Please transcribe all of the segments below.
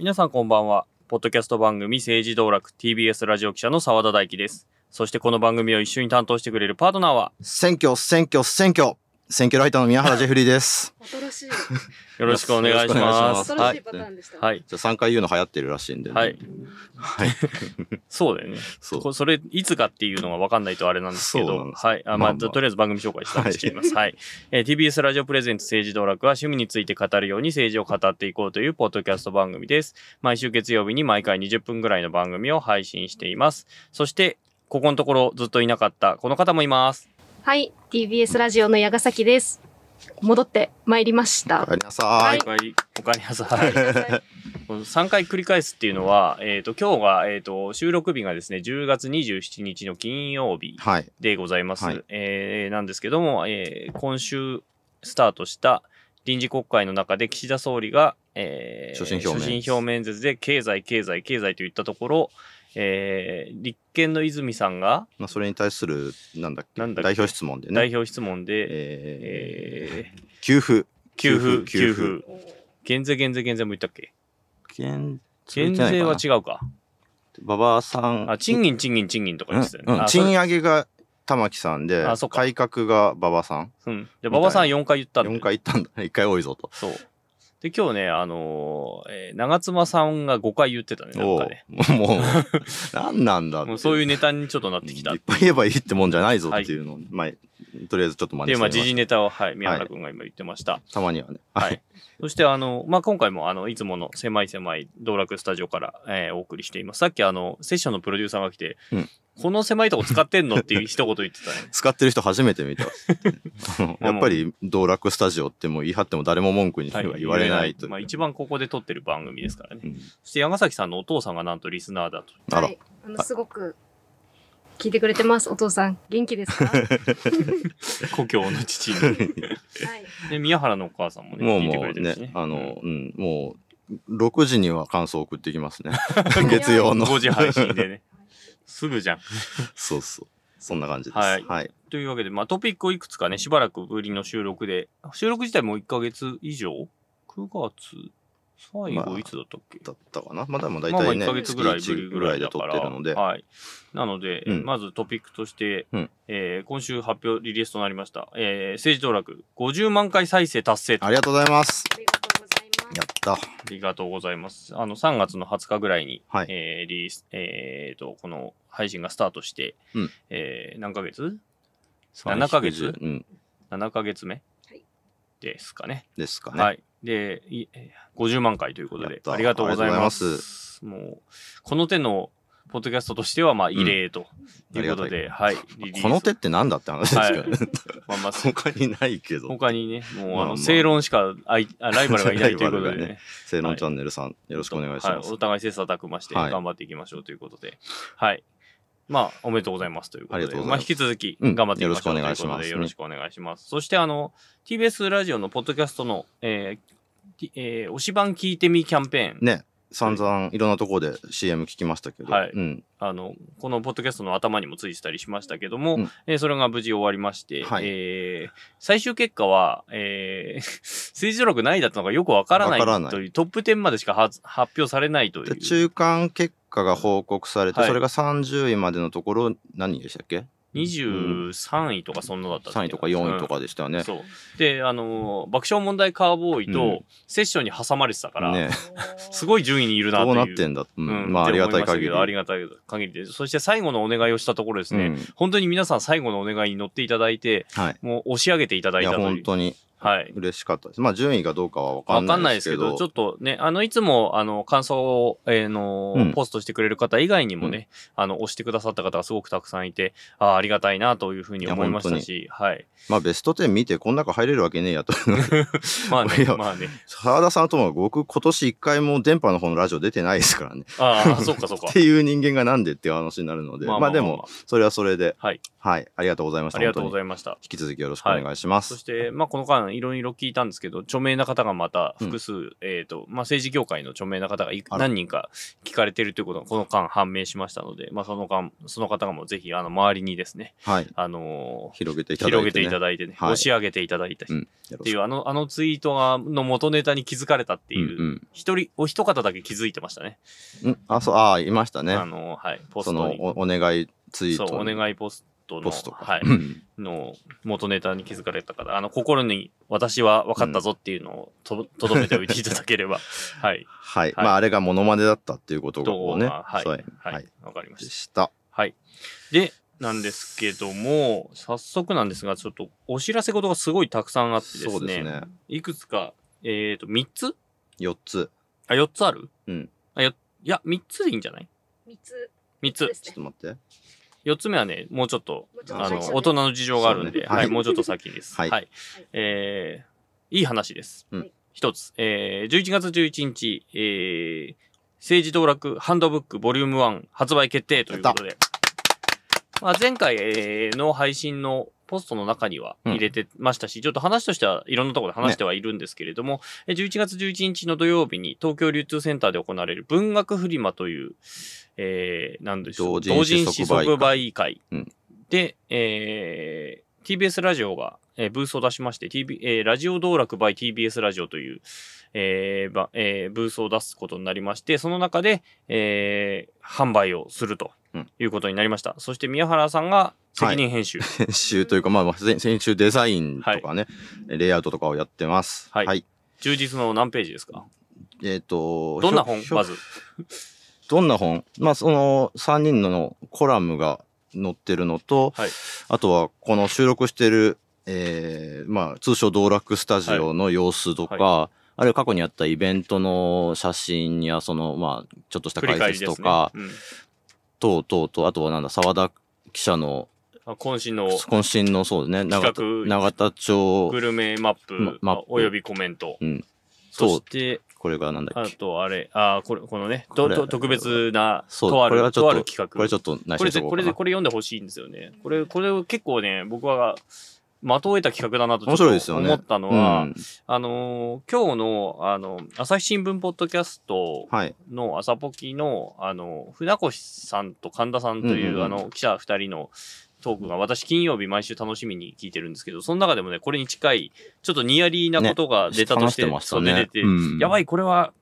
皆さんこんばんは。ポッドキャスト番組政治道楽 TBS ラジオ記者の澤田大樹です。そしてこの番組を一緒に担当してくれるパートナーは選挙、選挙、選挙。選挙ライターの宮原ジェフリーです。新しい、よろしくお願いしま。ますすはい新しい。パターンでした。はい。じゃあ3回言うの流行ってるらしいんで、ね。はい。はい。そうだよね。そうこそれ、いつかっていうのが分かんないとあれなんですけどそうなんで、すはい。あまあ、まあまあとりあえず番組紹介したしています。はい。えー TBS ラジオプレゼンツ政治道楽は趣味について語るように政治を語っていこうというポッドキャスト番組です。毎週月曜日に毎回20分ぐらいの番組を配信しています。そして、ここのところずっといなかったこの方もいます。はい、TBS ラジオの矢ヶ崎です。戻ってまいりましたおか。えりなさはいい。おかえり、なさい。この3回繰り返すっていうのは、えっ、と、今日が、えっ、と、収録日がですね、10月27日の金曜日はい。でございます。はいえーなんですけども、えー今週スタートした臨時国会の中で岸田総理が、えー所信表明所信表明演説で経済、経済、経済と言ったところ、えー立憲の泉さんがまあ、それに対する、なんだっけ、なんだっけ？代表質問でね。代表質問で、えーえ給付。ー給付、給給付、減税、減税、減税も言ったっけ？減減税は違うか。馬場さん。あ、賃金、賃金、賃金とかうん言ってたよね。うんあそれ賃上げが玉木さんで改革が馬場さん。うん。で、馬場さん4回言ったんだよ4回言ったんだ。1回多いぞと。そう。で、今日ね、あのーえー長妻さんが5回言ってたね、なんかね。もう、何なんだって。もうそういうネタにちょっとなってきたいっ。ぱい言えばいいってもんじゃないぞっていうのを、まあ、とりあえずちょっと真似で、まあ、してみます時事ネタを、はい、宮原くんが今言ってました。たまにはね。はい。そして、あの、まあ、今回も、あの、いつもの狭い狭い道楽スタジオから、えーお送りしています。さっき、あの、セッションのプロデューサーが来て、うんこの狭いとこ使ってんのっていう一言言ってたね。使ってる人初めて見た。やっぱり道楽スタジオってもう言い張っても誰も文句には言われないという。まあ、一番ここで撮ってる番組ですからね。うんそして、山崎さんのお父さんがなんとリスナーだと。あらはい、あのすごく聞いてくれてます。お父さん、元気ですか？は 故郷の父に。い。で、宮原のお母さんもね、もう聞いてくもうれてるしね。、ねあの、うん、もう、6時には感想送ってきますね。月曜の。5時配信でね。すぐじゃん。そうそう。そんな感じです。はいはい。というわけで、まあ、トピックをいくつかね、しばらくぶりの収録で、収録自体も1ヶ月以上 ?9 月？最まあ後いつだったっけ、だったかな？まあでも大まあまあ体ね、1ヶ月ぐらいぶり月1ぐらいだ撮から。ってるので、はい。なので、うんまずトピックとして、うんえー今週発表リリースとなりました、えー、政治道楽50万回再生達成とありがとうございます。ありがとうございます。やった。ありがとうございます。あの、3月の20日ぐらいに、はいえーリリース、えーと、この配信がスタートして、うんえー何ヶ月 ?7 ヶ月？うん。7ヶ月目？はいですかね。ですかね。はい。で、いえー50万回ということで、ありがとうございま。すもう、この手のポッドキャストとしては、まあ、異例ということで、はい。リリースこの手ってなんだって話ですけどね。まあまあ、他にないけど。他にね、もう、あの、まあまあ正論しかあい あライバルがいないということでライバルがね。正論チャンネルさん、よろしくお願いします。はい、お互い切磋琢磨してはい頑張っていきましょうということで。はい。まあ、おめでとうございますということで。ありがとうございます。あ、引き続きうん。頑張っていきましょううことで、よろしくお願いします。よろしくお願いします。そして、あの、TBS ラジオのポッドキャストの、えーきえー推し版聞いてみキャンペーン。ね、散々いろんなところで CM 聞きましたけど、はい。うん、あの、このポッドキャストの頭にもついてたりしましたけども、うん。えーそれが無事終わりまして、はい。えー最終結果は、えー政治努力何位だったのかよくわからないという、トップ10までしかは発表されないという。で中間結果が報告されて、はいそれが30位までのところ何位でしたっけ？23位とかそんなだったっけ ?3 位とか4位とかでしたよね。そう。で、あのー爆笑問題カーボーイうんとセッションに挟まれてたから、ねすごい順位にいるなという。どうなってんだ？うんうんまあありがたい限り。ありがたい限りで。そして最後のお願いをしたところですね、うん本当に皆さん最後のお願いに乗っていただいて、はい。もう押し上げていただいいや、たという。本当に。はい。嬉しかったです。まあ順位がどうかはわかわんかんないですすないでけど、けど、ちょっとね、あの、いつも、あの、感想を、えーの、うんポストしてくれる方以外にもね、あの、押してくださった方がすごくたくさんいて、ああ、ありがたいなというふうに思いましたし、はい。まあベスト10見てこん中入れるわけねえやと。まあねまあね。沢田さんとも僕今年一回も電波の方のラジオ出てないですからね。ああ、そうかそうか っ。ていう人間がなんでっていう話になるので、まあまあでも、それはそれで、はい。はい、ありがとうございました。ありがとうございいました。引き続きよろしくお願いします。そして、まあ、この間、いろいろ聞いたんですけど、著名な方がまた複数、えっ、と、まあ、政治業界の著名な方が何人か聞かれてるということが、この間判明しましたので、まあ、その間、その方がもうぜひ、あの、周りにですね、はい。あのー広げていただいて、ね。広げていただいてね、はい押し上げていただいたうん。っていう。あの、あのツイートが、の元ネタに気づかれたっていう、うんうん一人、お一方だけ気づいてましたね。うんあ、そう、ああ、いましたねあ。のーはい、ポスそのトに。お、お願いツイート。そう、お願いポストの、ポストか。はい、うんの元ネタに気づかれた方、あの、心に私は分かったぞっていうのをと、とどめておいていただければ、はい。はい。はいまあ、あれがモノマネだったっていうことがどこうね。はい。はい。はい。わかりましでした。た。はい。で、なんですけども、早速なんですが、ちょっとお知らせ事がすごいたくさんあってですね。そうですね。いくつか、えっ、と、3つ？4つ。あ、4つある？うん。あ、よ、いや、3つでいいんじゃない？三つ ?3 つちょっと待って。4つ目はね、もうちょっと、あの、先大人の事情があるんで、はい。はい、もうちょっと先です。はい。はい。えー、いい話です。うん。一つ、えー、11月11日、えー、政治道楽ハンドブックボリューム1発売決定ということで、まあ、前回えーの配信のポストの中には入れてましたし、ちょっと話としてはいろんなところで話してはいるんですけれども、え11月11日の土曜日に東京流通センターで行われる文学フリマという、えー、なんでしょう、同人誌即売会。即売会うん。で、えー TBS ラジオが、えーブースを出しまして、TB えーラジオ道楽 by TBS ラジオという、えーばえーブースを出すことになりまして、その中で、えー販売をするとうん。いうことになりました。そして宮原さんが責任編集。編集というか、まあまあ、先先週デザインとかね、レイアウトとかをやってます。はい。充実の何ページですか？えっ、と、どんな本まず？どんな本？まあ、その3人のコラムが載ってるのと、はい。あとはこの収録してる、えーまあ、通称道楽スタジオの様子とか、はあるいは過去にあったイベントの写真や、その、まあ、ちょっとした解。説とか、うん等々と、あとはなんだ、沢田記者の、あ渾身の渾身のそうですね、長田企画永田町グ、ルメマップまマップおよびコメント。うん、そして、これがなんだあっけ？とあれ、あこれ、このね、とと特別な、とある、これはちょっと、とある企画。これちょっと内これで、これで、これ読んでほしいんですよね。これ、これを結構ね、僕は、的を得た企画だなとちょ面っ。と思ったのは、うん。あのー今日の、あの、朝日新聞ポッドキャストはい。の朝ポキの、あの、船越さんと神田さんという、うんうんうん。あの、記者二人のトークが私金曜日毎週楽しみに聞いてるんですけど、その中でもね、これに近い、ちょっとニヤリーなことが出たとして、話してね。出てて、うんやばい、これは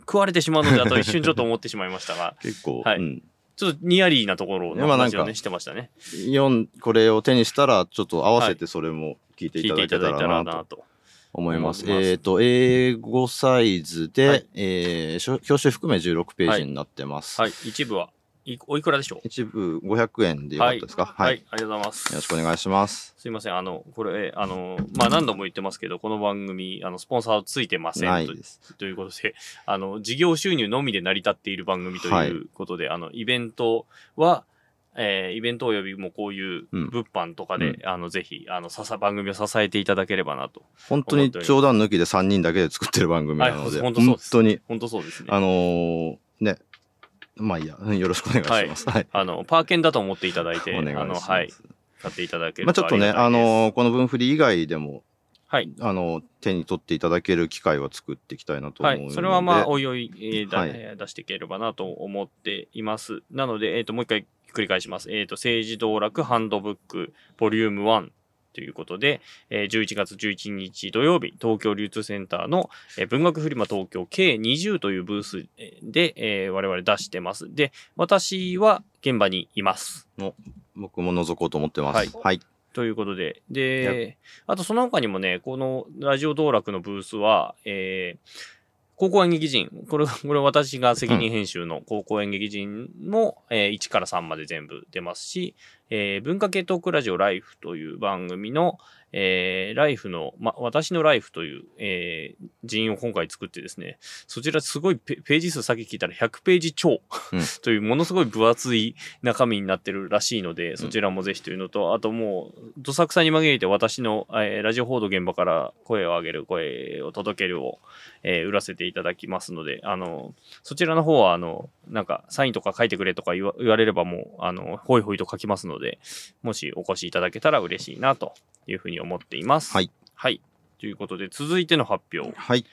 食われてしまうので、あと一瞬ちょっと思ってしまいましたが、結構、はい。うんちょっとニヤリーなところのまあなんか話をね、してましたね。読んこれを手にしたら、ちょっと合わせてそれも聞いていただけたらなと。思います。えっ、と、英語サイズで、はいえーしょ表紙含め16ページになってます。はい、一部はいおいくらでしょう？一部500円でよかったですか？はい、はい、ありがとうございます。よろしくお願いします。すいません、あの、これ、あの、まあ、何度も言ってますけど、この番組、あの、スポンサーついてませんと。ないです。ということで、あの、事業収入のみで成り立っている番組とはい。いうことで、あの、イベントは、えーイベントおよびもこういううん。物販とかで、あの、ぜひ、あの、ささ、番組を支えていただければなと。本当に冗談抜きで3人だけで作ってる番組なので、はい本当そうです。本当そうですね。あのーね、まあいいや、うんよろしくお願いします。はい。あの、パーケンだと思っていただいて、お願いします。あの、はい、買っていただけるまあちょっとね、あのーこの分振り以外でも、はい。あの、手に取っていただける機会は作っていきたいなと思うので。はい。それはまあ、おいおい、えーだはいえー出していければなと思っています。なので、えっ、と、もう一回繰り返します。えっ、と、政治道楽ハンドブック、ボリューム1ということで、えー11月11日土曜日、東京流通センターの、えー文学フリマ東京 K20 というブースで、えー我々出してます。で、私は現場にいます。僕も覗こうと思ってます。はいはい。ということで。で、あとその他にもね、このラジオ道楽のブースは、えー高校演劇人、これ、これ私が責任編集の高校演劇人の、えー1から3まで全部出ますし、えー文化系トークラジオライフという番組の、えー、ライフの、ま、私のライフという、えー、人員を今回作ってですね、そちらすごいペページ数先聞いたら100ページ超うん。というものすごい分厚い中身になってるらしいので、そちらもぜひというのと、あともう、どさくさに紛れて私の、えーラジオ報道現場から声を上げる、声を届けるを、えー売らせていただきますので、あの、そちらの方は、あの、なんか、サインとか書いてくれとか言わ言われればもう、あの、ほいほいと書きますので、もしお越しいただけたら嬉しいな、というふうに思っています。はい。はい。ということで、続いての発表。はい。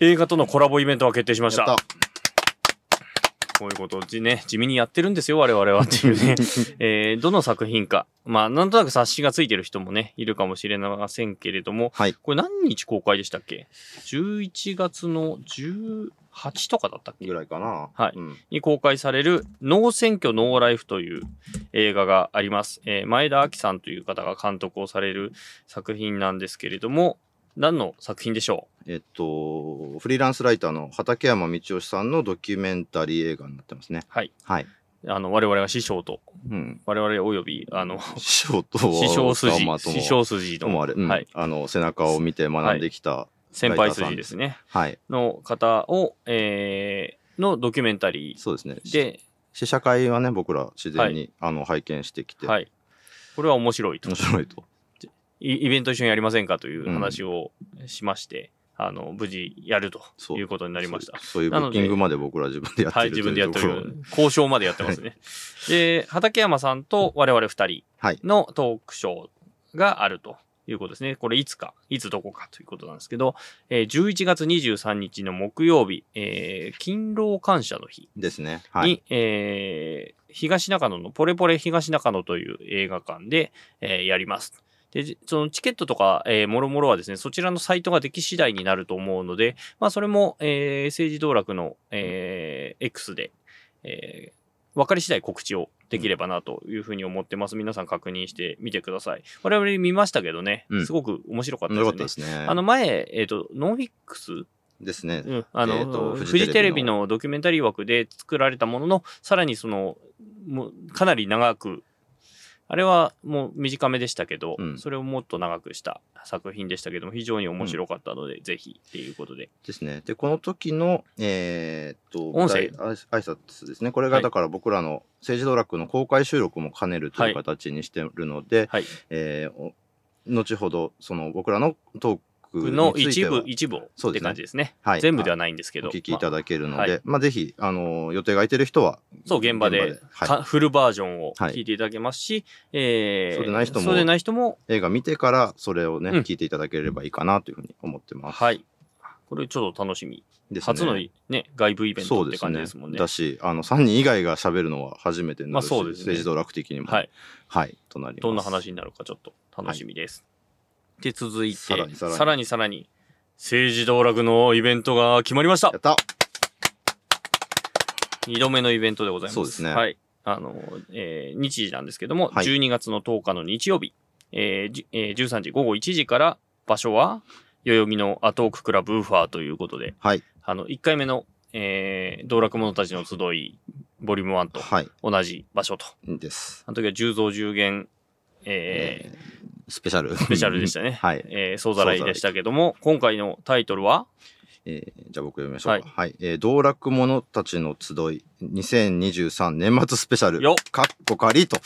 映画とのコラボイベントが決定しました。たこういうことをじね、地味にやってるんですよ、我々はっていうね。えーどの作品か。まあ、なんとなく冊子がついてる人もね、いるかもしれませんけれども、はい。これ何日公開でしたっけ ?11 月の18とかだったっけ？ぐらいかな。はいうんに公開されるノー選挙ノーライフという映画があります。えー前田明さんという方が監督をされる作品なんですけれども、何の作品でしょえっと、フリーランスライターの畠山道義さんのドキュメンタリー映画になってますね。はい。はい。うあの、我々が師匠と、うん。我々および、あの、師匠と、師匠筋師匠筋の、ともあれ、うんはい。あの、背中を見て学んできた、先輩筋ですね。はい。の方を、えー、のドキュメンタリそうですね。ーで、試写会はね、僕ら自然に、あの拝見してきて、はい。これは面白いと面。白いと。イイベント一緒にやりませんかという話をしまして、あの、無事やるということになりました。そういうブッキングまで僕ら自分でやってはい、る自分でやってる。交渉までやってますね。で、畠山さんと我々二人はいのトークショーがあるということですね。これいつか、いつどこかということなんですけど、えー11月23日の木曜日、えー勤労感謝の日ですね。に、はい。えー東中野のポレポレ東中野という映画館で、えーやります。で、じそのチケットとか、えー、もろもろはですね、そちらのサイトができ次第になると思うので、まあ、それも、えー政治道楽の、えー X で、えー分かり次第告知をできればなというふうに思ってます。皆さん確認してみてください。我々見ましたけどね、うんすごく面白かったですね。よかったですね。あの前、えっ、と、ノンフィックス？ですね。うん、あの、えーとフフジテレビのジテレビのドキュメンタリー枠で作られたものの、さらにその、もうかなり長く、あれはもう短めでしたけど、うんそれをもっと長くした作品でしたけども、非常に面白かったので、ぜひっていうことで。ですね。で、この時の、えーっと、音声挨挨拶ですね。これがはいだから僕らの政治道楽の公開収録も兼ねるという形にしてるので、はい。えーお後ほど、その僕らのトークの一部、一部をって感じですね。はい全部ではないんですけおど。聞きいただけるので、まあぜひ、あの、予定が空いてる人は、そう、現場でフルバージョンをはい聞いていただけますし、えーそうでない人もそうでない人も、映画見てからそれをね、うん聞いていただければいいかなというふうに思ってます。はい。これちょっと楽しみ。ですね初のね、外部イベントって感じですもんね。だし、あの、3人以外が喋るのは初めてになるし、まあそうですね政治道楽的にも。はい。はい。となります。どんな話になるかちょっと楽しみです。で、続いて、さらにさらにさらにさらに政治道楽のイベントが決まりましたやった二度目のイベントでございます。そうですねはい。あの、えー日時なんですけども、はい12月の10日の日曜日、えーじえー13時午後1時から場所は、代々木のアトーククラブウーファーということで、はい。あの、1回目の、えー道楽者たちの集い、ボリューム1とはい。同じ場所と。です。あの時は10増10減、えーえースペシャル。スペシャルでしたね。はい。えー、総ざらいでしたけども、今回のタイトルは、えーじゃあ僕読みましょうか。ははいい。えー道楽者たちの集い、2023年末スペシャル。よっかっこかりと。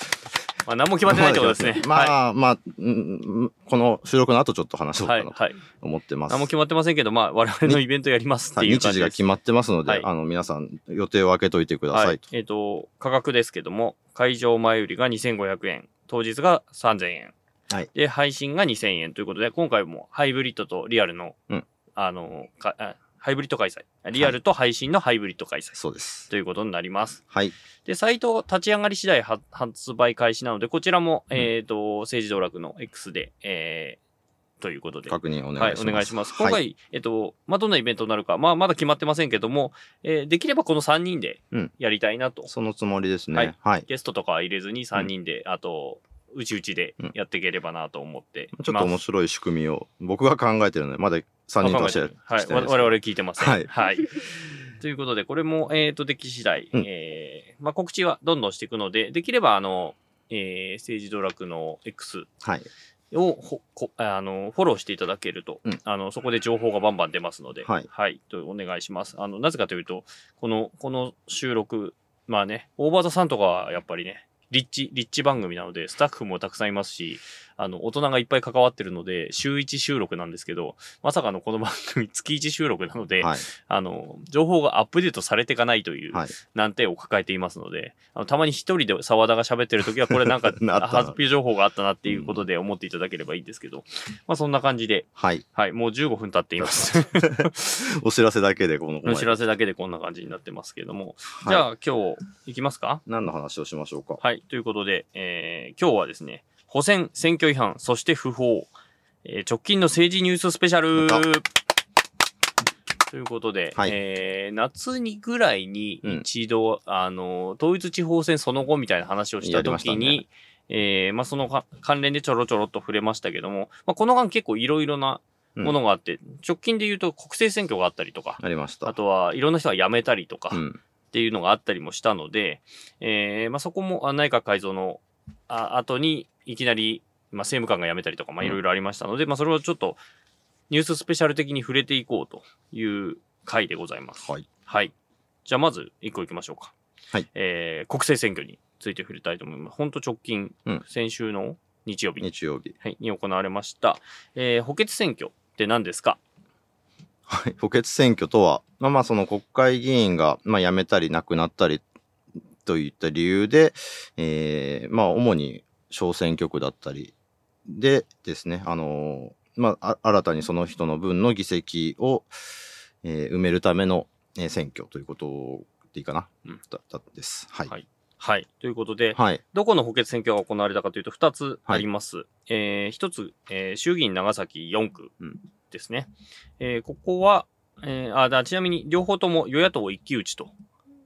まあ、何も決まってないってことですね。まあ、まあ、うんこの収録の後ちょっと話そうはい。かなとはい。思ってます。何も決まってませんけど、まあ、我々のイベントやりますってはいいう。日時が決まってますので、はいあの、皆さん予定を空けといてくださいと。はい。えっ、と、価格ですけども、会場前売りが2500円、当日が3000円。はいで、配信が2000円ということで、今回もハイブリッドとリアルの、うんあのかあ、ハイブリッド開催。リアルと配信のハイブリッド開催そうです。ということになります。はい。で、サイト立ち上がり次第は発売開始なので、こちらも、うんえっ、と、政治道楽の X で、えー、ということで。確認お願はいい、します。お願いします。今回、はいえっと、まあ、どんなイベントになるか、まあ、まだ決まってませんけども、えーできればこの3人でうんやりたいなと。そのつもりですはいね。はい。ゲストとかは入れずに3人で、あと、うちうちでやっていければなと思っていちょっ。と面白い仕組みを僕が考えてるので、まだ3人とはしてはい。我々聞いてません。はいはい。ということで、これも、えっ、と、でき次第、うんえーまあ、告知はどんどんしていくので、できれば、あの、えー、政治道楽の X はい。をほこあのフォローしていただけると、うんあのそこで情報がバンバン出ますので、はいとお願いします。あのなぜかというと、このこの収録、まあね、オーバーザさんとかはやっぱりね、リッチ、リッチ番組なので、スタッフもたくさんいますし、あの、大人がいっぱい関わってるので、週1収録なんですけど、まさかのこの番組 月1収録なので、はい。あの、情報がアップデートされていかないというはい。難点を抱えていますので、あのたまに一人で沢田が喋ってる時は、これなんか、ハズピー情報があったなっていうことで思っていただければいいんですけど、まあそんな感じで、はい。はい、もう15分経っています。お知らせだけでこのお知らせだけでこんな感じになってますけども、はいじゃあ今日行きますか？何の話をしましょうか。はい。ということで、えー今日はですね、補選、選挙違反、そして不法、えー直近の政治ニューススペシャル。ということで、はい。えー夏にぐらいにうん。一度、あの、統一地方選その後みたいな話をした時に、ね。えーまあ、そのか関連でちょろちょろっと触れましたけども、まあ、この間結構いろいろなものがあって、直近で言うと国政選挙があったりとか、ありました。あとはいろんな人が辞めたりとか、うん。っていうのがあったりもしたので、えーまあ、そこもあ内閣改造のあ後にいきなり、まあ、政務官が辞めたりとか、まあ、うんいろいろありましたので、まあ、それをちょっとニューススペシャル的に触れていこうという回でございます。はい。はい。じゃあまず一個いきましょうか。はい。えー国政選挙について触れたいと思います。本当直近、うん先週の日曜日、日曜日。はい、に行われました。えー補欠選挙って何ですか？はい。補欠選挙とは、まあまあその国会議員が、まあ辞めたり亡くなったりといった理由で、えーまあ主に小選挙区だったりでですね、あのーまああ新たにその人の分の議席を、えー埋めるための、えー選挙ということでいいかな、うんだだです。はい。はいはい。ということで、はい。どこの補欠選挙が行われたかというと、2つあります。えー1つ、えー衆議院長崎4区うんですね。えーここは、えーあだちなみに両方とも与野党一騎打ちと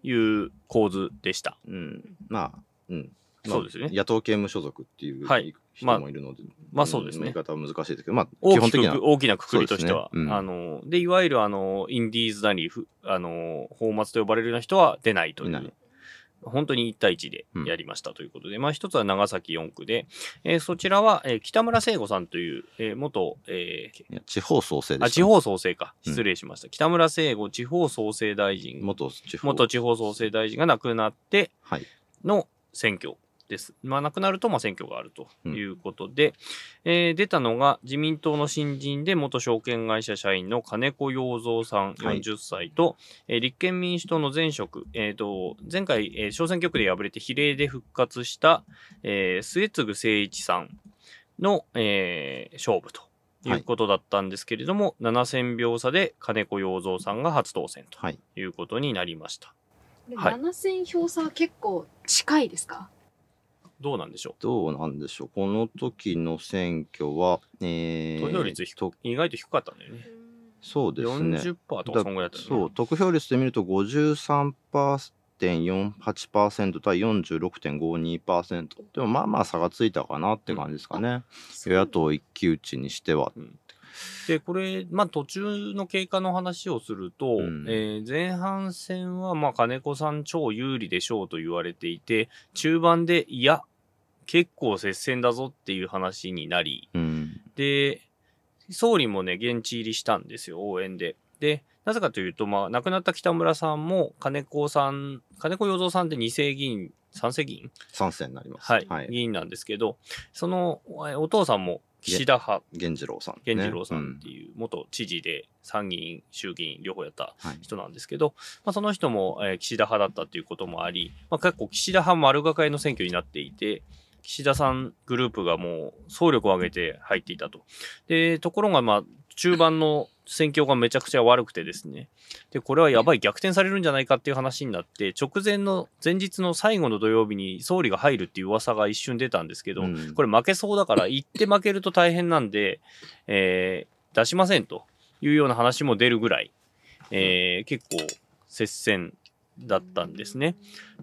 いう構図でした。うん。まあ、うん。まあそうですね。野党刑務所属っていうはい。人もいるので、まあそうですね。ん言い方は難しいですけど、まあ、大きく基本的には、大きなくくりとしては。ね。うん。あの、で、いわゆるあの、インディーズなり、ふあの、放末と呼ばれるような人は出ないとい。いうない。本当に1対1でやりましたということで、まあ一つは長崎4区で、えーそちらは、えー北村聖吾さんという、えー元、えー地方創生であ、した、地方創生か。うん。失礼しました。北村聖吾地方創生大臣、元地方。元地方創生大臣が亡くなってはい。の選挙です。まあ、亡くなると、まあ、選挙があるということで、えー出たのが自民党の新人で元証券会社社員の金子洋三さんはい。40歳と、えー立憲民主党の前職、えーと、前回、えー小選挙区で敗れて比例で復活した、えー末次誠一さんの、えー勝負とい。うことだったんですけれども、7000票差で金子洋三さんが初当選とはい。いうことになりました。ではい。7000票差は結構近いですか？どうなんでしょどうなんでしょう？この時の選挙は、えー、う投票率意外と低かったんだよね。そうですね。40%とかそんぐらいだったよね。そう、得票率で見ると53.48%対46.52%。でもまあまあ差がついたかなって感じですかね。与野党一騎打ちにしては。で、これ、まあ途中の経過の話をすると、うんえー前半戦はまあ金子さん超有利でしょうと言われていて、中盤でいや、結構接戦だぞっていう話になり、うん。で、総理もね、現地入りしたんですよ、応援で。で、なぜかというと、まあ、亡くなった北村さんも、金子さん、金子洋三さんって二世議員、三世議員？賛成になります。はい、はい。議員なんですけど、そのえお父さんも岸田派、源次郎さん、ね。源次郎さんうっていう元知事で参議院、衆議院両方やったはい。人なんですけど、まあ、その人も、えー岸田派だったっていうこともあり、まあ、結構岸田派丸抱えの選挙になっていて、岸田さんグループがもう総力を挙げて入っていたと。で、ところがまあ、中盤の戦況がめちゃくちゃ悪くてですね。で、これはやばい逆転されるんじゃないかっていう話になって、直前の前日の最後の土曜日に総理が入るっていう噂が一瞬出たんですけど、うんこれ負けそうだから、行って負けると大変なんで、えー出しませんというような話も出るぐらい、えー結構接戦だったんですね。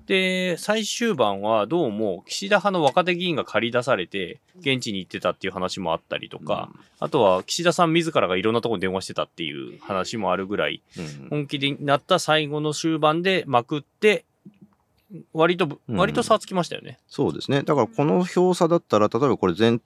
で、最終盤はどうも岸田派の若手議員が借り出されて、現地に行ってたっていう話もあったりとか、あとは岸田さん自らがいろんなところに電話してたっていう話もあるぐらい、うん本気になった最後の終盤でまくって、割と、うん割と差つきましたよね。そうですね。だからこの票差だったら、例えばこれ全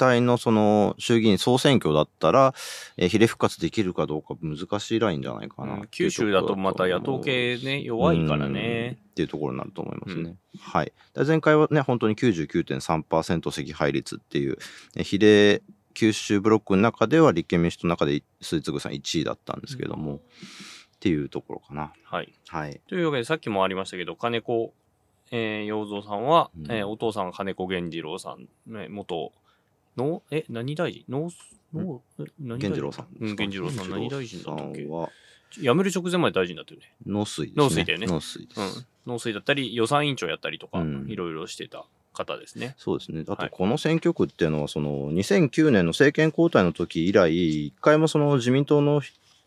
体のその衆議院総選挙だったら、えー比例復活できるかどうか難しいラインじゃないかな、うん九州だとまた野党系ね、弱いからね。うんっていうところになると思いますね。はい。で前回はね、本当に99.3%席配率っていう、え比例九州ブロックの中では立憲民主党の中で末次さん1位だったんですけども、っていうところかな。はい。はい。というわけで、さっきもありましたけど、金子、えー、洋蔵さんは、うんえーお父さんが金子源次郎さん、ね、元の、え、何大臣？農、農、え何源次郎さんうん、源次郎さん何大臣だったっけ？は辞める直前まで大臣だったよね。農水ですね。農水だよね農水です。うん。農水だったり、予算委員長やったりとか、うんいろいろしてた方ですね。そうですね。あはいと、この選挙区っていうのは、その、2009年の政権交代の時以来、一回もその自民党の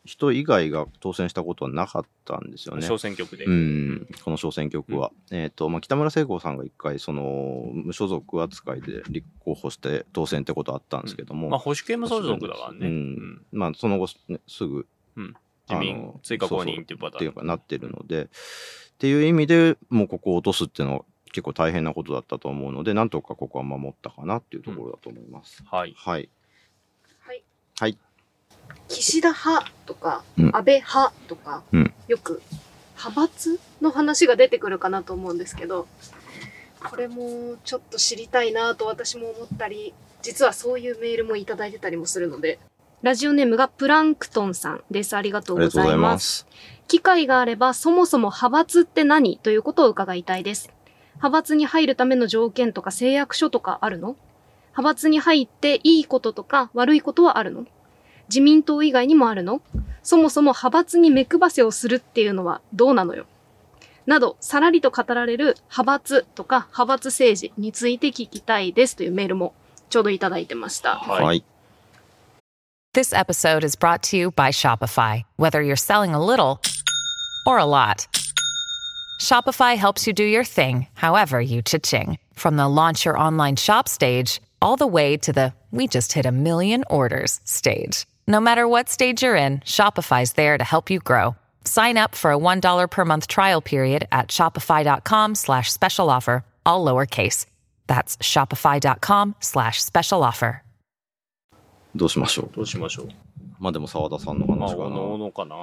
人以外が当選したことはなかったんですよね。小選挙区で。うん、この小選挙区は。えっ、と、まあ、北村聖子さんが一回、その、無所属扱いで立候補して当選ってことあったんですけども、まあ、保守系も相続だからね。うんうんまあ、その後、ねすぐ、自民あの追加公認っていうパターン。っていうかなってるので、っていう意味でもうここを落とすっていうのは結構大変なことだったと思うので、なんとかここは守ったかなっていうところだと思います。はい。はい。はい。はい。岸田派とか、うん安倍派とか、うんよく派閥の話が出てくるかなと思うんですけど、これもちょっと知りたいなと私も思ったり、実はそういうメールもいただいてたりもするので、ラジオネームがプランクトンさんです。ありがとうございま。ますす。機会があればそもそも派閥って何ということを伺いたいです。派閥に入るための条件とか誓約書とかあるの？派閥に入っていいこととか悪いことはあるの？自民党以外にもあるのそもそも派閥に目配せをするっていうのはどうなのよなど、さらりと語られる派閥とか派閥政治について聞きたいですというメールもちょうどいただいてました。はいはい。This episode is brought to you by Shopify. Whether you're selling a little or a lot, Shopify helps you do your thing, however you cha-ching. From the launch your online shop stage, all the way to the we just hit a million orders stage. No matter what stage you're in, Shopify's there to help you grow. Sign up for a $1 per month trial period at shopify.com slash special offer, all lowercase. That's shopify.com slash special offer. どうしましょう。どうしましょう。まあでも澤田さんのまあ、話かおのおな。のかな。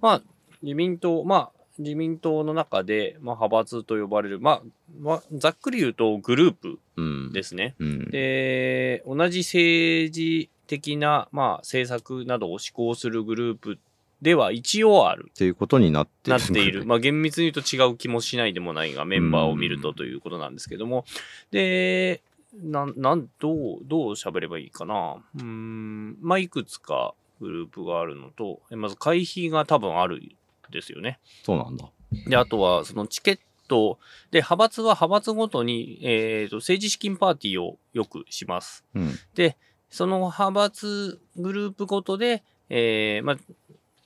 まあ、自民党、まあ、 自民党の中で、まあ、派閥と呼ばれる、まあ、まあ、ざっくり言うとグループうん。ですね。うん。で、同じ政治的な、まあ、政策などを施行するグループでは一応ある。っていうことになってなっている。まあ、厳密に言うと違う気もしないでもないが、メンバーを見るとということなんですけども。で、なん、なん、どう、どう喋ればいいかな。うーん、まあ、いくつかグループがあるのと、えまず会費が多分あるんですよね。そうなんだ。で、あとは、そのチケット、で、派閥は派閥ごとに、えっ、と、政治資金パーティーをよくします。うん。で、その派閥グループごとで、えーまあ、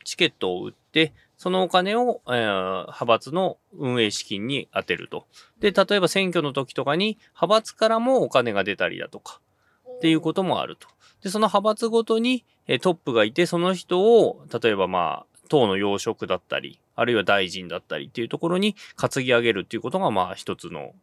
チケットを売って、そのお金を、えー派閥の運営資金に充てると。で、例えば選挙の時とかに派閥からもお金が出たりだとか、っていうこともあると。で、その派閥ごとに、えートップがいて、その人を、例えばまあ、党の要職だったり、あるいは大臣だったりっていうところに担ぎ上げるっていうことが、まあ、一つの、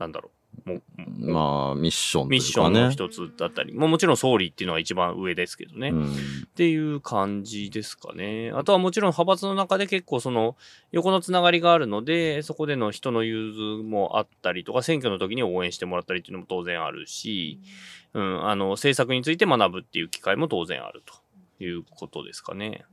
なんだろう、もうまあ、ミッションとミッ。ションの一つだったり、もうもちろん総理っていうのが一番上ですけどね。っうん。ていう感じですかね。あとはもちろん派閥の中で結構その横のつながりがあるので、そこでの人の融通もあったりとか、選挙の時に応援してもらったりっていうのも当然あるし、うん、あの、政策について学ぶっていう機会も当然あるということですかね。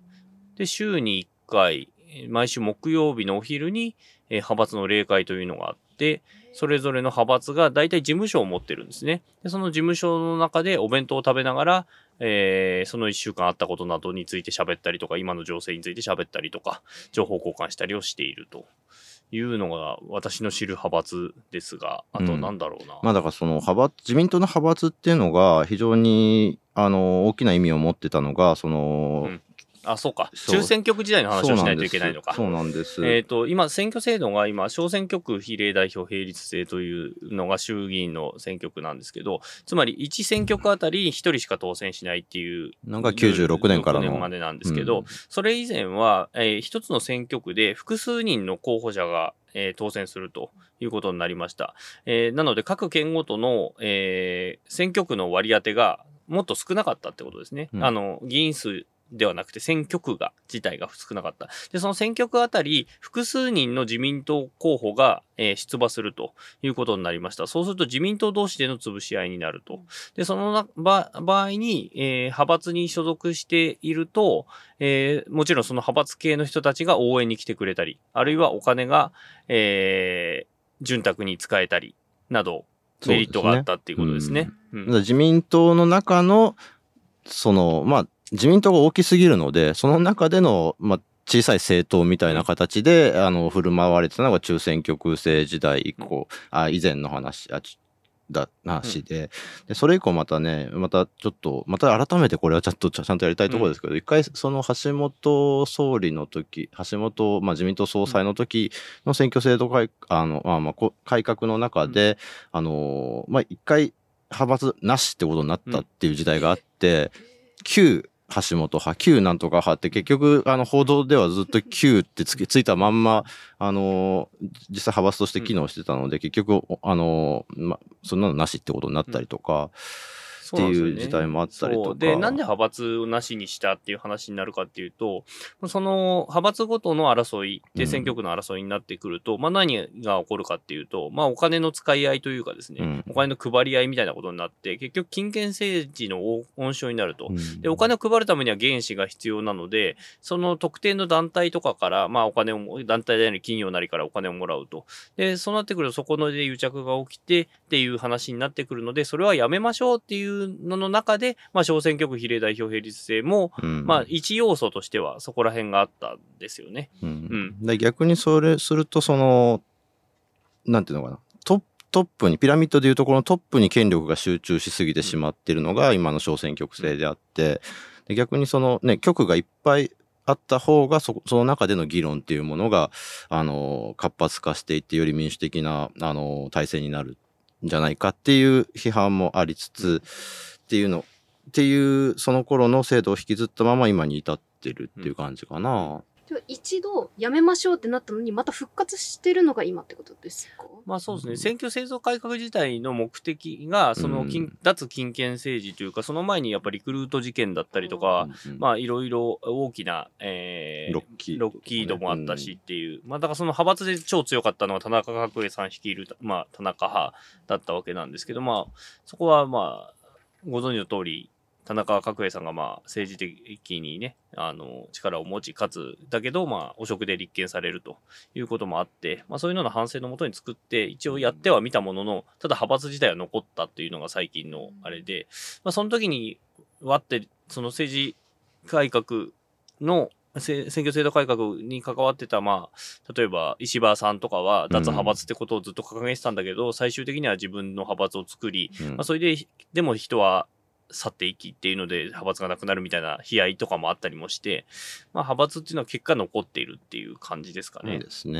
で、週に1回、えー毎週木曜日のお昼に、えー派閥の例会というのがあって、それぞれの派閥が大体事務所を持ってるんですね。でその事務所の中でお弁当を食べながら、えーその1週間あったことなどについて喋ったりとか、今の情勢について喋ったりとか、情報交換したりをしているというのが私の知る派閥ですが、あとなんだろうな。まあだからその派閥、自民党の派閥っていうのが非常に、あの、大きな意味を持ってたのが、その、うんあ、そうか。中選挙区時代の話をしないといけないのか。そうなんです。えっ、と、今、選挙制度が今、小選挙区比例代表並立制というのが衆議院の選挙区なんですけど、つまり1選挙区あたり1人しか当選しないっていうのが96年からの6年までなんですけど、うんそれ以前は、えー一つの選挙区で複数人の候補者が、えー当選するということになりました。えーなので、各県ごとの、えー選挙区の割り当てがもっと少なかったってことですね。うんあの、議員数ではなくて選挙区が、自体が少なかった。で、その選挙区あたり、複数人の自民党候補が、えー出馬するということになりました。そうすると自民党同士での潰し合いになると。で、そのな場場合に、えー派閥に所属していると、えーもちろんその派閥系の人たちが応援に来てくれたり、あるいはお金が、えー潤沢に使えたり、など、メリットがあったっていうことですね。うんだから自民党の中の、その、まあ、自民党が大きすぎるので、その中での、まあ、小さい政党みたいな形で、あの、振る舞われてたのが中選挙区制時代以降、あ、以前の話、あ、ちだ、話で、で、それ以降またね、またちょっと、また改めてこれはちゃんと、ちゃんとやりたいところですけど、一回、その橋本総理の時、橋本、まあ、自民党総裁の時の選挙制度改、あの、まあ、まあ、こ改革の中で、あの、まあ、一回、派閥なしってことになったっていう時代があって、旧橋本派、旧なんとか派って結局、あの、報道ではずっと旧ってつついたまんま、あの、実際派閥として機能してたので、結局、あの、ま、そんなのなしってことになったりとか、うんっていう時代もあったりとか。で、なんで派閥をなしにしたっていう話になるかっていうと、その派閥ごとの争いでうん選挙区の争いになってくると、まあ何が起こるかっていうと、まあお金の使い合いというかですね、うん。お金の配り合いみたいなことになって、結局金権政治の温床になると。うん。で、お金を配るためには原資が必要なので、その特定の団体とかから、まあお金をも、団体であり企業なりからお金をもらうと。で、そうなってくるとそこので癒着が起きてっていう話になってくるので、それはやめましょうっていうのの中で、まあ小選挙区比例代表並立制も、うん。まあ一要素としてはそこら辺があったんですよね。うん。で逆にそれすると、その、なんていうのかな、トップトップに、ピラミッドでいうところのトップに権力が集中しすぎてしまっているのが今の小選挙区制であって、で逆にそのね、局がいっぱいあった方がそ、その中での議論っていうものが、あの、活発化していって、より民主的な、あの、体制になるんじゃないかっていう批判もありつつ、っていうの、っていう、その頃の制度を引きずったまま今に至ってるっていう感じかな。じゃあ一度やめましょうってなったのに、また復活してるのが今ってことですか？まあそうですね、うん。選挙制度改革自体の目的が、その金、うん。脱金権政治というか、その前にやっぱりリクルート事件だったりとか、まあいろいろ大きな、えーロッキーロッキードもあったしっていう、まあだからその派閥で超強かったのは田中角栄さん率いる、まあ田中派だったわけなんですけど、まあそこはまあ、ご存知の通り、田中角栄さんがまあ政治的にね、あの、力を持ち、かつ、だけど、まあ、汚職で立件されるということもあって、まあそういうのの反省のもとに作って、一応やってはみたものの、ただ派閥自体は残ったっていうのが最近のあれで、まあその時に、わって、その政治改革の、せ選挙制度改革に関わってた、まあ、例えば石破さんとかは脱派閥ってことをずっと掲げてたんだけど、最終的には自分の派閥を作り、うん。まあ、それで、でも人は去っていきっていうので派閥がなくなるみたいな悲哀とかもあったりもして、まあ、派閥っていうのは結果残っているっていう感じですかね。そうですね。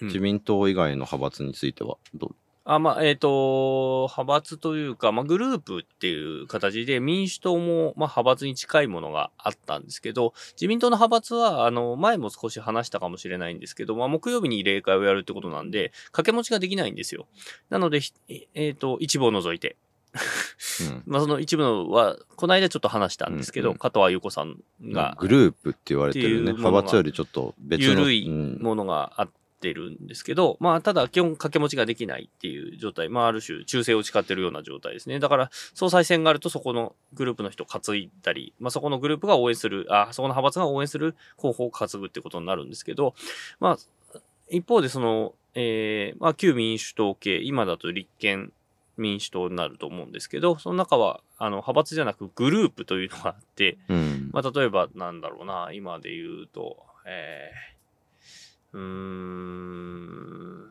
うん自民党以外の派閥についてはどう？あまあ、えっ、と、派閥というか、まあ、グループっていう形で民主党も、まあ、派閥に近いものがあったんですけど、自民党の派閥は、あの、前も少し話したかもしれないんですけど、まあ、木曜日に例会をやるってことなんで、掛け持ちができないんですよ。なので、ひえっ、と、一部を除いて。まあ、その一部のは、この間ちょっと話したんですけど、うんうん加藤優子さんうんが、グループって言われてるね。派閥よりちょっと別の。緩いうんものがあってるんですけど、まあ、ただ基本掛け持ちができないっていう状態、まあ、ある種、忠誠を誓ってるような状態ですね。だから、総裁選があると、そこのグループの人を担いだり、まあ、そこのグループが応援する、あ、そこの派閥が応援する候補を担ぐってことになるんですけど、まあ、一方で、その、えー、まあ、旧民主党系、今だと立憲民主党になると思うんですけど、その中は、あの、派閥じゃなくグループというのがあって、うん。まあ、例えば、なんだろうな、今で言うと、えー、うー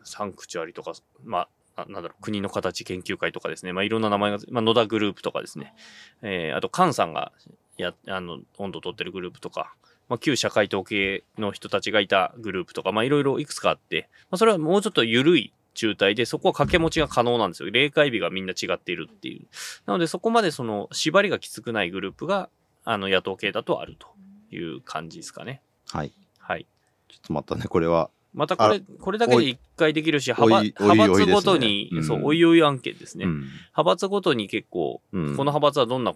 ん、サンクチュアリとか、まあ、ななんだろう、国の形研究会とかですね、まあ、いろんな名前が、まあ、野田グループとかですね、えー、あと、菅さんが、や、あの、温度取ってるグループとか、まあ、旧社会統計の人たちがいたグループとか、まあ、いろいろいくつかあって、まあ、それはもうちょっと緩い中体で、そこは掛け持ちが可能なんですよ。例会日がみんな違っているっていう。なので、そこまでその、縛りがきつくないグループが、あの、野党系だとあるという感じですかね。はい。はい。ちょっとまたね、これはまたこれ、これだけで一回できるし、派閥おいおいおい派閥ごとに、うんそう、おいおい案件ですね。うん派閥ごとに結構、うんこの派閥はどんな、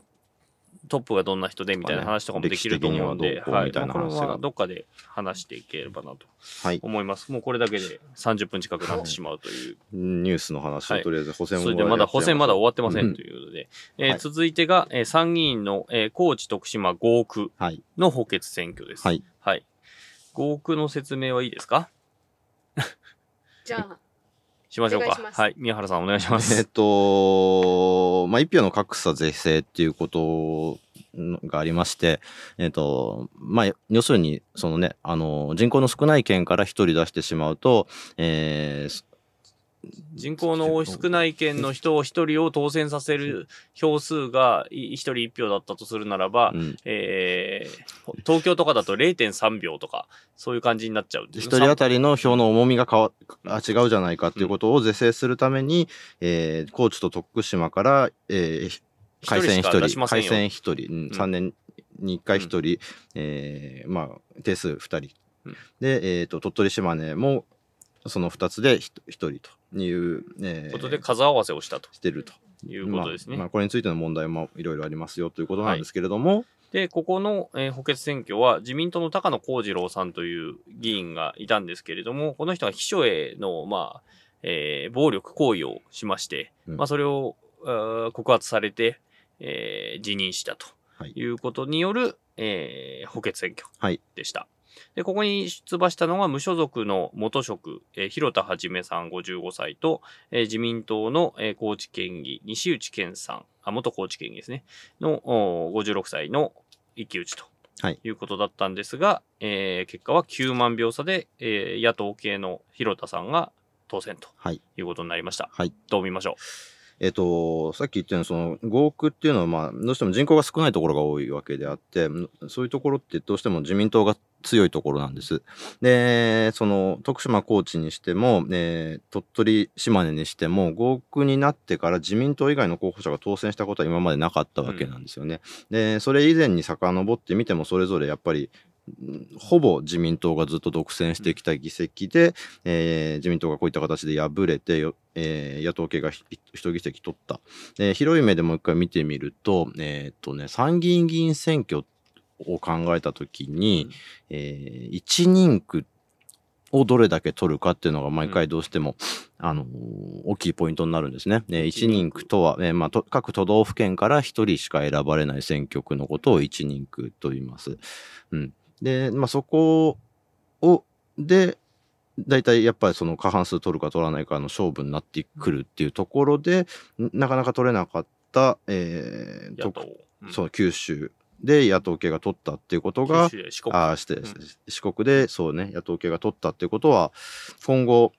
トップがどんな人でみたいな話とかもできると思うんで、はいどっかで話していければなとはい。思います。もうこれだけで30分近くなってしまうという。ニュースの話はいをとりあえず補選それでまだ補選まだ終わってませうんんということで、えーはい続いてが、えー参議院の、えー高知徳島5区はい。の補欠選挙です。はい。はい。5区の説明はいいですか？じゃあ、しましょうかはい。宮原さんお願いしまえっす。と、まあ、一票の格差是正っていうことがありまして、えっと、まあ、要するに、そのね、あの、人口の少ない県から一人出してしまうと、えー人口の多い少ない県の人を一人を当選させる票数がい一人一票だったとするならば、うん。えー東京とかだと0.3秒とか、そういう感じになっちゃうんです一人当たりの票の重みが変わあ違うじゃないかっていうことを是正するために、えー高知と徳島から、えー改選一一人しか出し人、うんん。3年に1回一人、えーまあ、定数二人。うん。で、えっ、と、鳥取島根も、その2つで一人という、えーことで数合わせをしたと。してると。いうことですね。まあまあ、これについての問題もいろいろありますよということなんですけれども、で、ここの、えー補欠選挙は自民党の高野幸次郎さんという議員がいたんですけれども、この人は秘書への、まあ、えー暴力行為をしまして、うん。まあ、それを告発されて、えー辞任したとはい。いうことによる、えー補欠選挙はい。でした。で、ここに出馬したのが無所属の元職、えー広田はじめさん55歳と、えー自民党の、えー高知県議、西内健さん、あ、元高知県議ですね、のおー56歳の一騎打ちと。はいいうことだったんですが、えー結果は9万票差で、えー野党系の広田さんが当選とはい。いうことになりました。はい。どう見ましょえっ、と、さっき言ったように、その、5億っていうのは、まあ、どうしても人口が少ないところが多いわけであって、そういうところってどうしても自民党が強いところなんです。で、その、徳島、高知にしても、えー鳥取、島根にしても、5億になってから自民党以外の候補者が当選したことは今までなかったわけなんですよね。で、それ以前に遡ってみても、それぞれやっぱり、うんほぼ自民党がずっと独占してきた議席で、えー自民党がこういった形で敗れてよ、えー野党系がひ一議席取った。で広い目でもう一回見てみると、えーっとね、参議院議員選挙を考えたときに、えー一人区をどれだけ取るかっていうのが毎回どうしても、あのー大きいポイントになるんですね。ね一人区とは、えーまあ、と各都道府県から一人しか選ばれない選挙区のことを一人区と言います。うん。で、まあ、そこを、で、大体やっぱりその過半数取るか取らないかの勝負になってくるっていうところで、んなかなか取れなかった、えー、う。野党と。うんそう、九州で野党系が取ったっていうことが四国。ああ、して、ん四国でそうね、野党系が取ったっていうことは、今後、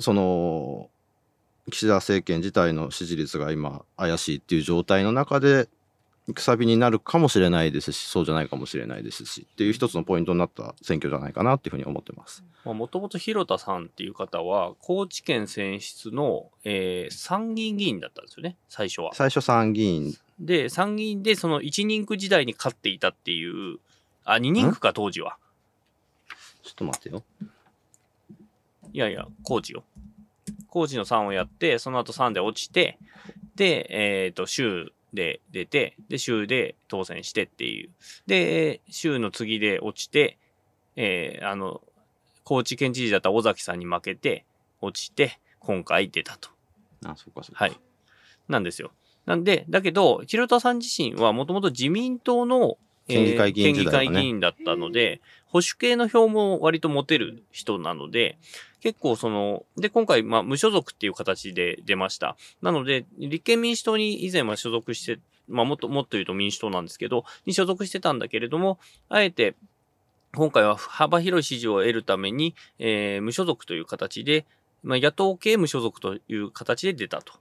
その、岸田政権自体の支持率が今怪しいっていう状態の中で、くさびになるかもしれないですし、そうじゃないかもしれないですし、っていう一つのポイントになった選挙じゃないかなっていうふうに思ってます。もともと広田さんっていう方は、高知県選出の、えー参議院議員だったんですよね、最初は。最初参議院、で、参議院でその一人区時代に勝っていたっていう、あ、二人区か、当時は。ちょっと待ってよ。いやいや、高知よ。高知の3をやって、その後3で落ちて、で、えっ、と、州で出て、で、州で当選してっていう。で、州の次で落ちて、えーあの、高知県知事だった尾崎さんに負けて、落ちて、今回出たと。あ、そうかそうか。はい。なんですよ。なんで、だけど、広田さん自身はもともと自民党の、県議会議員時代だね県議会議員だったので、保守系の票も割と持てる人なので、結構その、で、今回、まあ、無所属っていう形で出ました。なので、立憲民主党に以前は所属して、まあ、もっと、もっと言うと民主党なんですけど、に所属してたんだけれども、あえて、今回は幅広い支持を得るために、えー無所属という形で、まあ、野党系無所属という形で出たと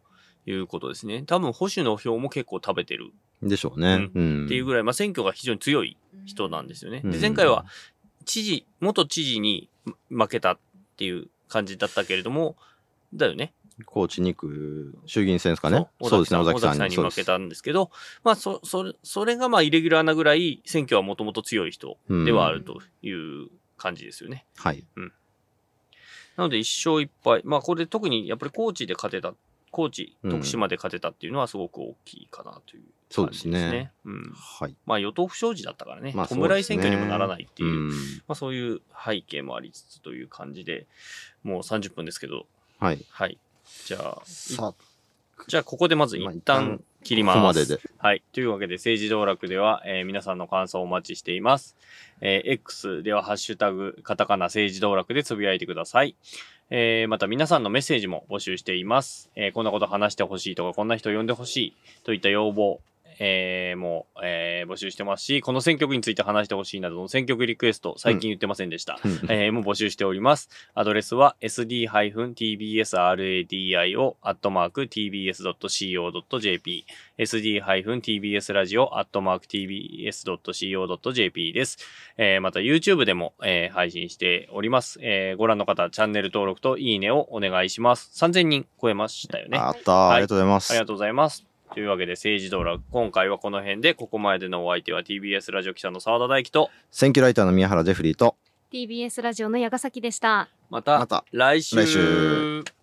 いうことですね。多分保守の票も結構食べてるでしょうね。うん。っていうぐらい、まあ、選挙が非常に強い人なんですよね。でうん前回は知事、元知事に負けたっていう感じだったけれども、だよね。高知2区、衆議院選ですかね。そうですね、尾尾崎さん崎さんに。に負けたんですけど、まあ、そ、それ、それがまあ、イレギュラーなぐらい選挙はもともと強い人ではあるという感じですよね。はい。なので一勝一敗。まあこれ特にやっぱり高知で勝てた、高知、うん徳島で勝てたっていうのはすごく大きいかなというそうですね。うん。はい。まあ与党不祥事だったからね、まあ弔い選挙にもならないっていう、うん。まあそういう背景もありつつという感じで、もう30分ですけど、はい。はい。じゃあ、じゃあここでまず一旦旦切ります。ここまでで。はい。というわけで、政治道楽では、えー皆さんの感想をお待ちしています。えー X では、ハッシュタグ、カタカナ政治道楽でつぶやいてください。えーまた皆さんのメッセージも募集しています。えーこんなこと話してほしいとか、こんな人呼んでほしいといった要望、えーもう、えー募集してますし、この選挙区について話してほしいなどの選挙区リクエスト、最近言ってませんでした。うんえーもう募集しております。アドレスは sd-tbsradio.tbs.co.jp sd-tbsradio.tbs.co.jp です。えーまた YouTube でも、えー配信しております。えーご覧の方、チャンネル登録といいねをお願いします。3000人超えましたよね。あったー、はいありがとうございます。ありがとうございます。というわけで、政治道楽、今回はこの辺で、ここまでのお相手は TBS ラジオ記者の澤田大樹と、選挙ライターの宮原ジェフリーと、TBS ラジオの矢ヶ崎でした。またまた来週来週